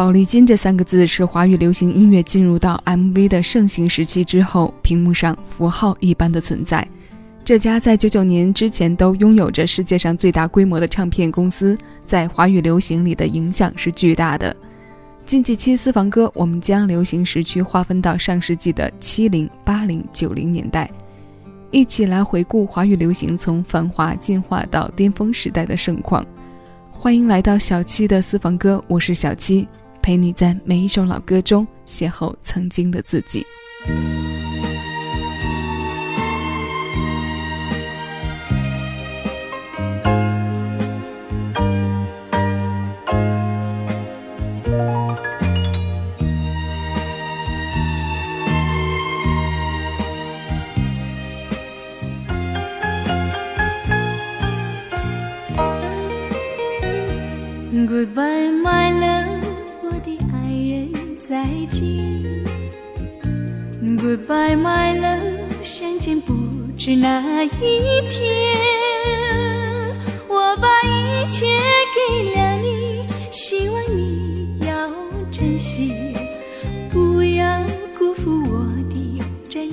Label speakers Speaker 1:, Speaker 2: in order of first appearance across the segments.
Speaker 1: 宝丽金这三个字是华语流行音乐进入到 MV 的盛行时期之后，屏幕上符号一般的存在。这家在九九年之前都拥有着世界上最大规模的唱片公司，在华语流行里的影响是巨大的。近几期私房歌，我们将流行时区划分到上世纪的七零、八零、九零年代，一起来回顾华语流行从繁华进化到巅峰时代的盛况。欢迎来到小七的私房歌，我是小七，陪你在每一首老歌中邂逅曾经的自己。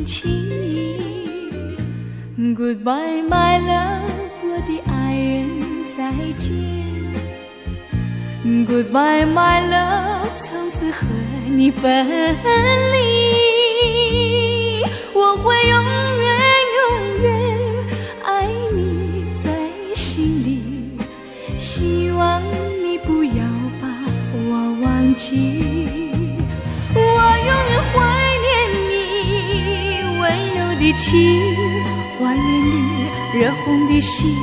Speaker 2: 真情。Goodbye, my love，我的爱人，再见。Goodbye, my love，从此和你分离。我会用情，怀念你热红的心，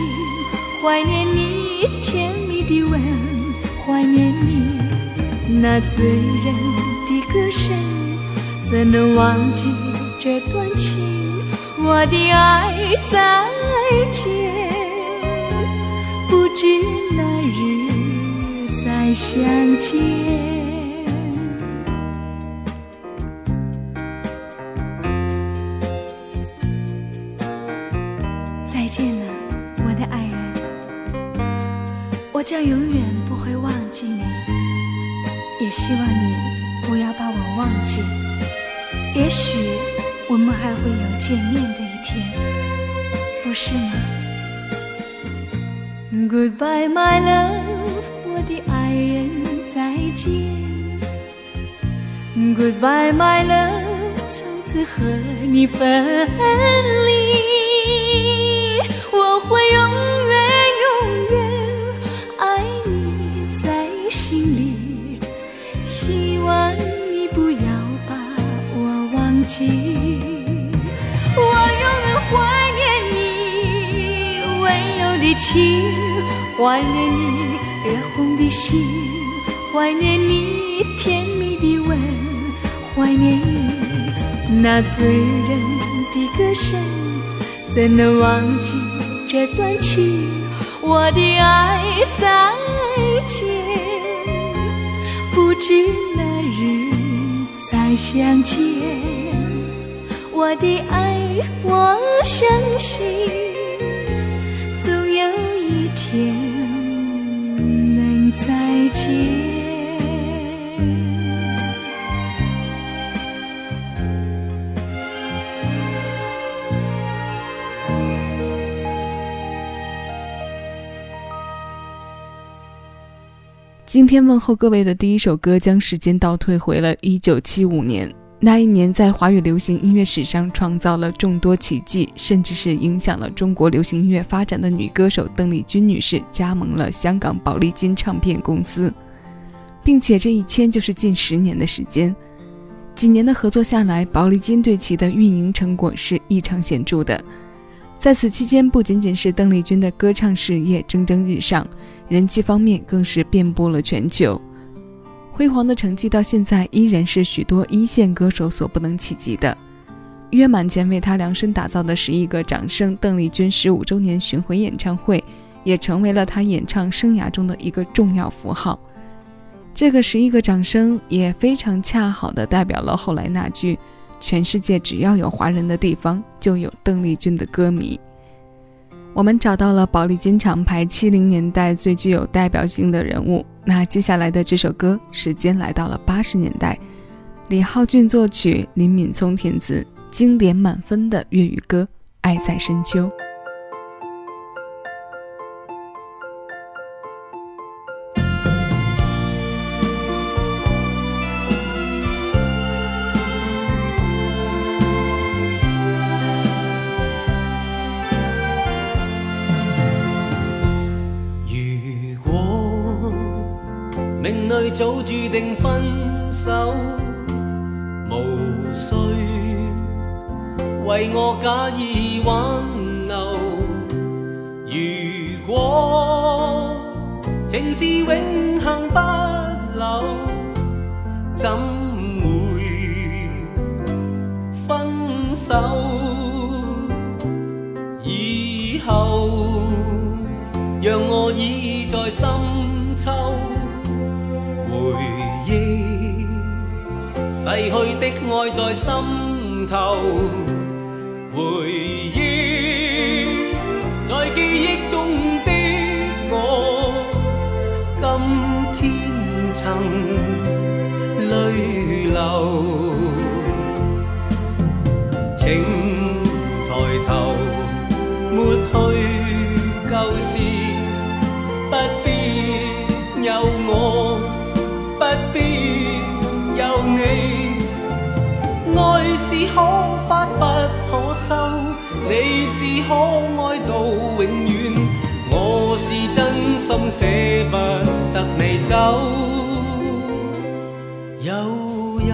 Speaker 2: 怀念你甜蜜的吻。怀念你那醉人的歌声，怎能忘记这段情？我的爱，再见，不知哪日再相见。天，不是吗？Goodbye, my love，我的爱人，再见。Goodbye, my love，从此和你分离，我会用。怀念你热红的心，怀念你甜蜜的吻，怀念你那醉人的歌声。怎能忘记这段情？我的爱，再见，不知哪日再相见。我的爱，我相信
Speaker 1: 今天问候各位的第一首歌，将时间倒退回了一九七五年。那一年，在华语流行音乐史上创造了众多奇迹，甚至是影响了中国流行音乐发展的女歌手邓丽君女士加盟了香港宝丽金唱片公司，并且这一签就是近十年的时间。几年的合作下来，宝丽金对其的运营成果是异常显著的。在此期间，不仅仅是邓丽君的歌唱事业蒸蒸日上，人气方面更是遍布了全球。辉煌的成绩到现在依然是许多一线歌手所不能企及的。约满前为他量身打造的十亿个掌声邓丽君十五周年巡回演唱会，也成为了他演唱生涯中的一个重要符号。这个十亿个掌声也非常恰好的代表了后来那句“全世界只要有华人的地方，就有邓丽君的歌迷”。我们找到了宝丽金厂牌七零年代最具有代表性的人物。那接下来的这首歌，时间来到了八十年代，李浩俊作曲，林敏聪填词，经典满分的粤语歌《爱在深秋》。
Speaker 3: 早注定分手，无需为我假意挽留。如果情是永恒不朽，怎会分手？以后让我倚在深秋。回忆逝去的爱在心头，回忆在记忆中的我，今天曾泪流。爱是可发不可收，你是可爱到永远，我是真心舍不得你走。有人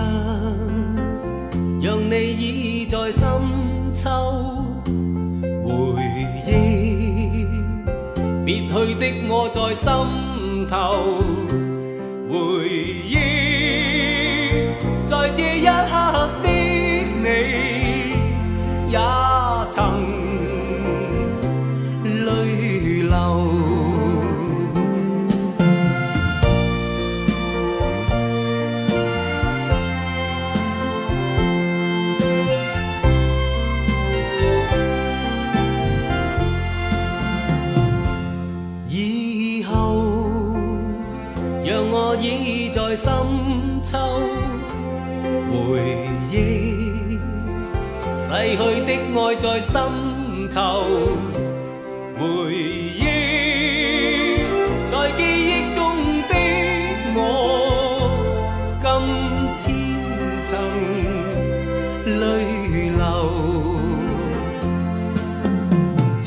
Speaker 3: 让你倚在深秋，回忆别去的我在心头。回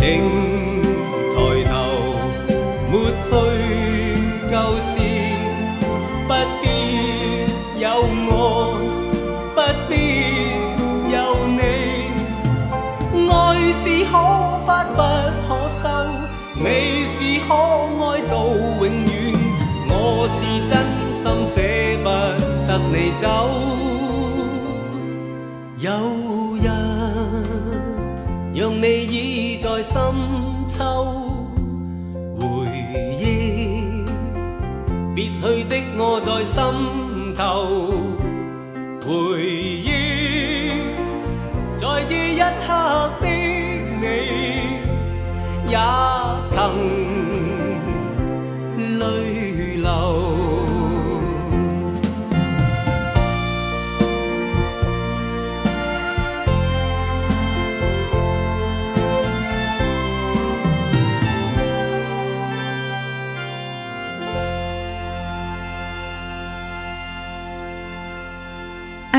Speaker 3: 请抬头，抹去旧事。不必有我不必有你，爱是可发不可收，你是可爱到永远，我是真心舍不得你走。深秋，回忆别去的我在心。头回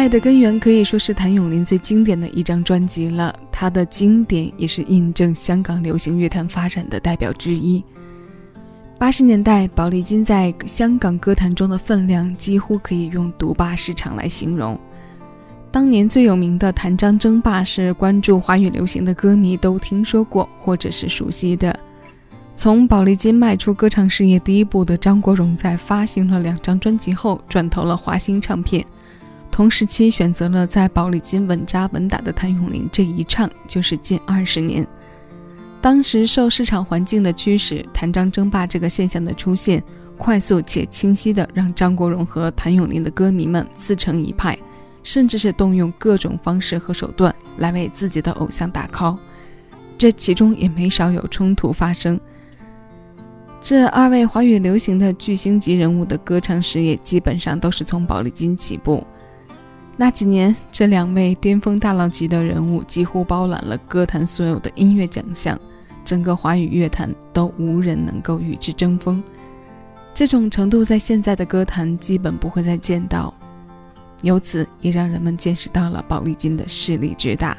Speaker 1: 爱的根源可以说是谭咏麟最经典的一张专辑了，他的经典也是印证香港流行乐坛发展的代表之一。八十年代，宝丽金在香港歌坛中的分量几乎可以用独霸市场来形容。当年最有名的谭张争霸是关注华语流行的歌迷都听说过或者是熟悉的。从宝丽金迈出歌唱事业第一步的张国荣，在发行了两张专辑后，转投了华星唱片。同时期选择了在宝丽金稳扎稳打的谭咏麟，这一唱就是近二十年。当时受市场环境的驱使，谭张争霸这个现象的出现，快速且清晰的让张国荣和谭咏麟的歌迷们自成一派，甚至是动用各种方式和手段来为自己的偶像打 call。这其中也没少有冲突发生。这二位华语流行的巨星级人物的歌唱事业，基本上都是从宝丽金起步。那几年，这两位巅峰大佬级的人物几乎包揽了歌坛所有的音乐奖项，整个华语乐坛都无人能够与之争锋。这种程度，在现在的歌坛基本不会再见到。由此也让人们见识到了宝丽金的势力之大，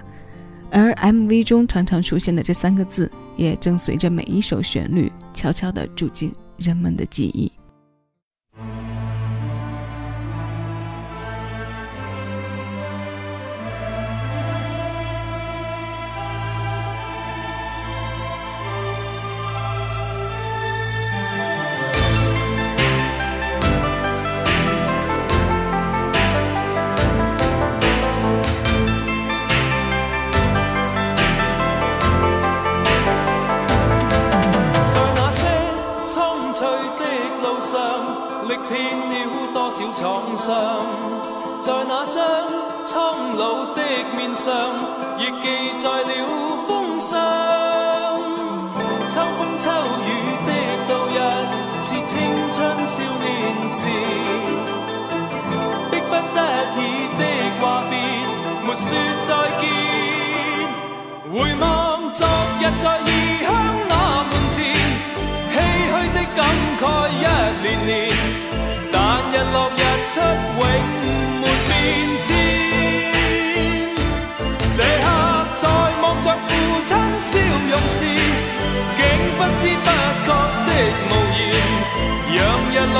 Speaker 1: 而 MV 中常常出现的这三个字，也正随着每一首旋律悄悄地住进人们的记忆。
Speaker 4: 不得已的话别，没说再见。回望昨日在异乡那门前，唏嘘的感慨一年年。但日落日出永没变迁。这刻在望着父亲笑容时，竟不知不觉的无言，让日落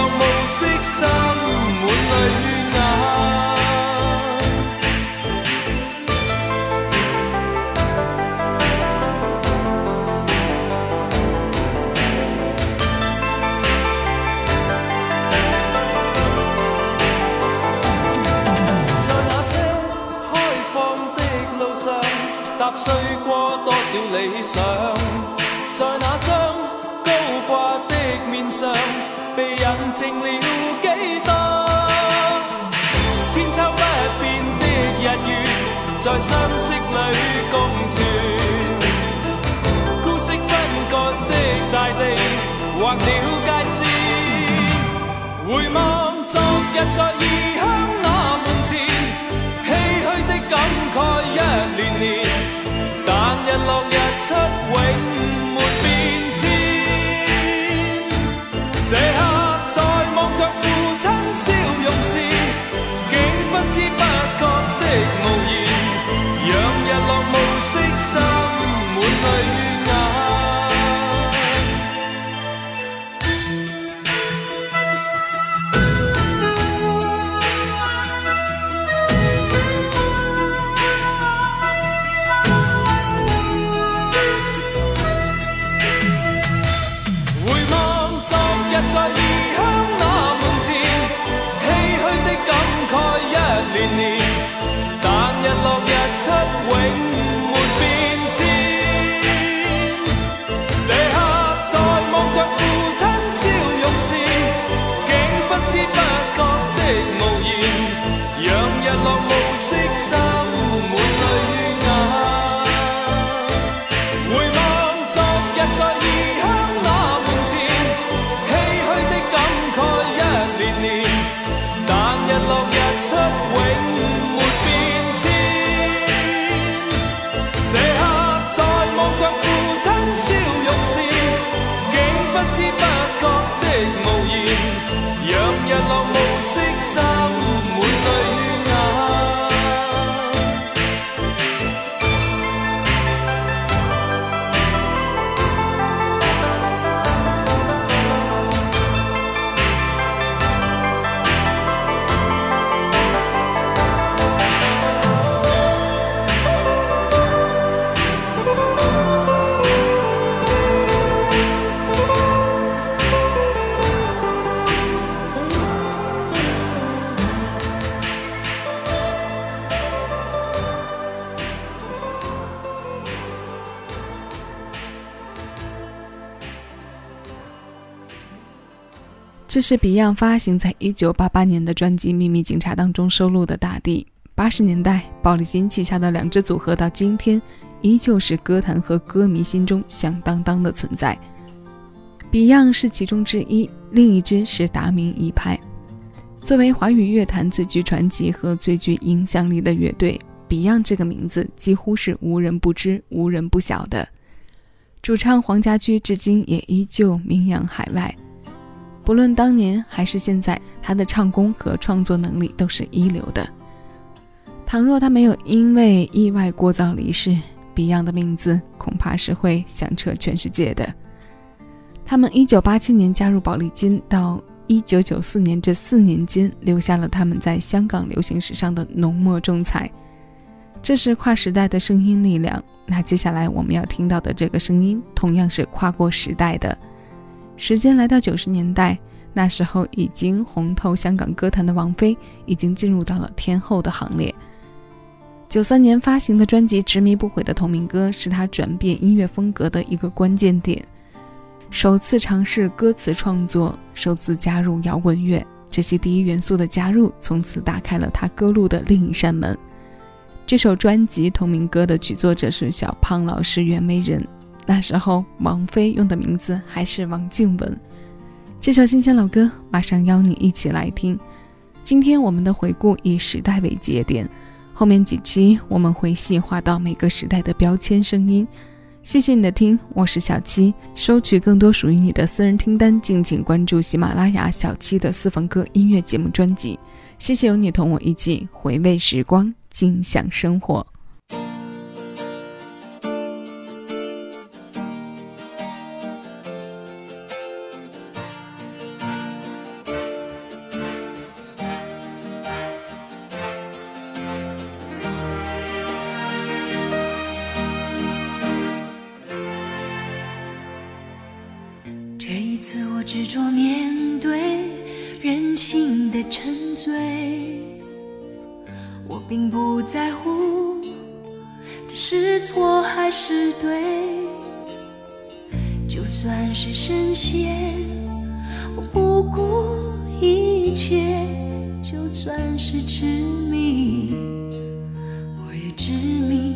Speaker 4: 昨日在异乡那门前，唏嘘的感慨一年年。但日落日出，永这
Speaker 1: 是 Beyond 发行在1988年的专辑《秘密警察》当中收录的《大地》。八十年代，宝丽金旗下的两支组合到今天依旧是歌坛和歌迷心中响当当的存在。Beyond 是其中之一，另一支是达明一派。作为华语乐坛最具传奇和最具影响力的乐队，Beyond 这个名字几乎是无人不知、无人不晓的。主唱黄家驹至今也依旧名扬海外，不论当年还是现在，他的唱功和创作能力都是一流的。倘若他没有因为意外过早离世，Beyond 的名字恐怕是会响彻全世界的。他们1987年加入宝丽金，到1994年这四年间，留下了他们在香港流行史上的浓墨重彩。这是跨时代的声音力量。那接下来我们要听到的这个声音，同样是跨过时代的。时间来到九十年代，那时候已经红透香港歌坛的王菲，已经进入到了天后的行列。九三年发行的专辑《执迷不悔》的同名歌，是她转变音乐风格的一个关键点。首次尝试歌词创作，首次加入摇滚乐，这些第一元素的加入，从此打开了她歌路的另一扇门。这首专辑同名歌的曲作者是小胖老师袁枚人，那时候王菲用的名字还是王静雯。这首新鲜老歌，马上邀你一起来听。今天我们的回顾以时代为节点。后面几期我们会细化到每个时代的标签声音。谢谢你的听，我是小七。收取更多属于你的私人听单，敬请关注喜马拉雅小七的私房歌音乐节目专辑。谢谢有你同我一起回味时光，尽享生活。
Speaker 2: 错还是对，就算是神仙，我不顾一切；就算是执迷，我也执迷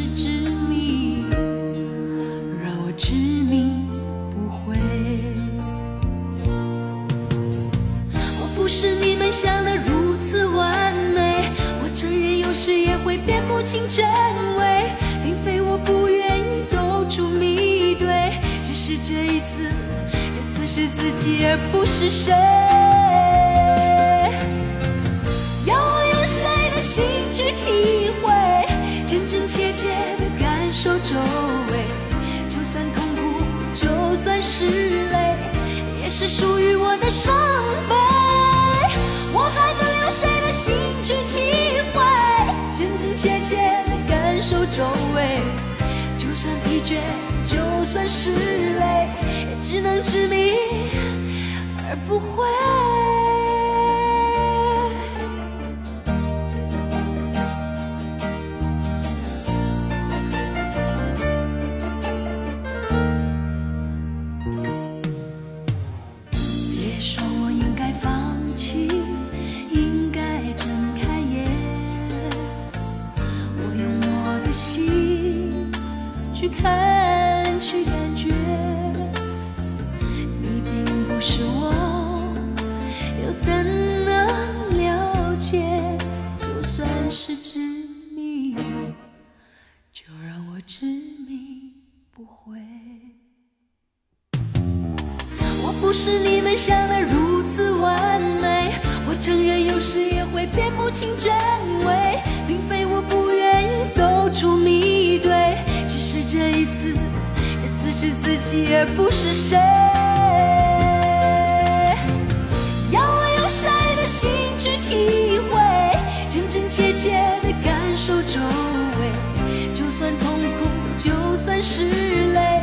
Speaker 2: 是执迷，让我执迷不悔。我不是你们想的如此完美。我承认有时也会辨不清真伪，并非我不愿意走出迷堆，只是这一次，这次是自己而不是谁。要我用谁的心去体会，真真切切的感受周围，就算痛苦，就算是泪，也是属于我的伤悲。我还能用谁的心去体会？真真切切的感受周围，就算疲倦，就算是累，也只能执迷而不悔。不是你们想的如此完美，我承认有时也会辨不清真伪，并非我不愿意走出迷堆，只是这一次，这次是自己而不是谁。要我用谁的心去体会，真真切切的感受周围，就算痛苦，就算是泪，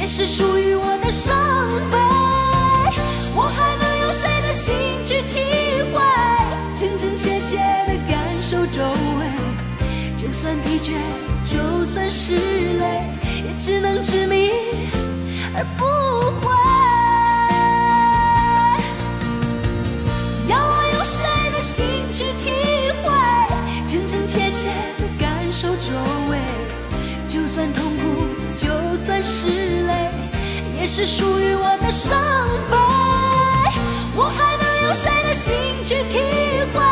Speaker 2: 也是属于我的伤就算疲倦，就算是累，也只能执迷而不悔。要我用谁的心去体会，真真切切的感受周围？就算痛苦，就算是累，也是属于我的伤悲。我还能用谁的心去体会，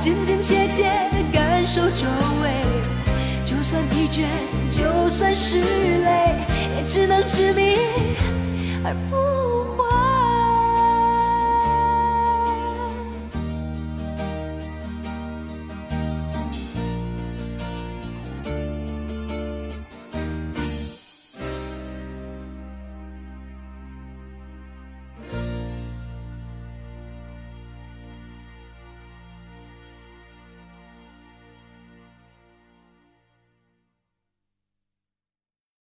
Speaker 2: 真真切切的感受周围？就算疲倦，就算是累，也只能执迷而不。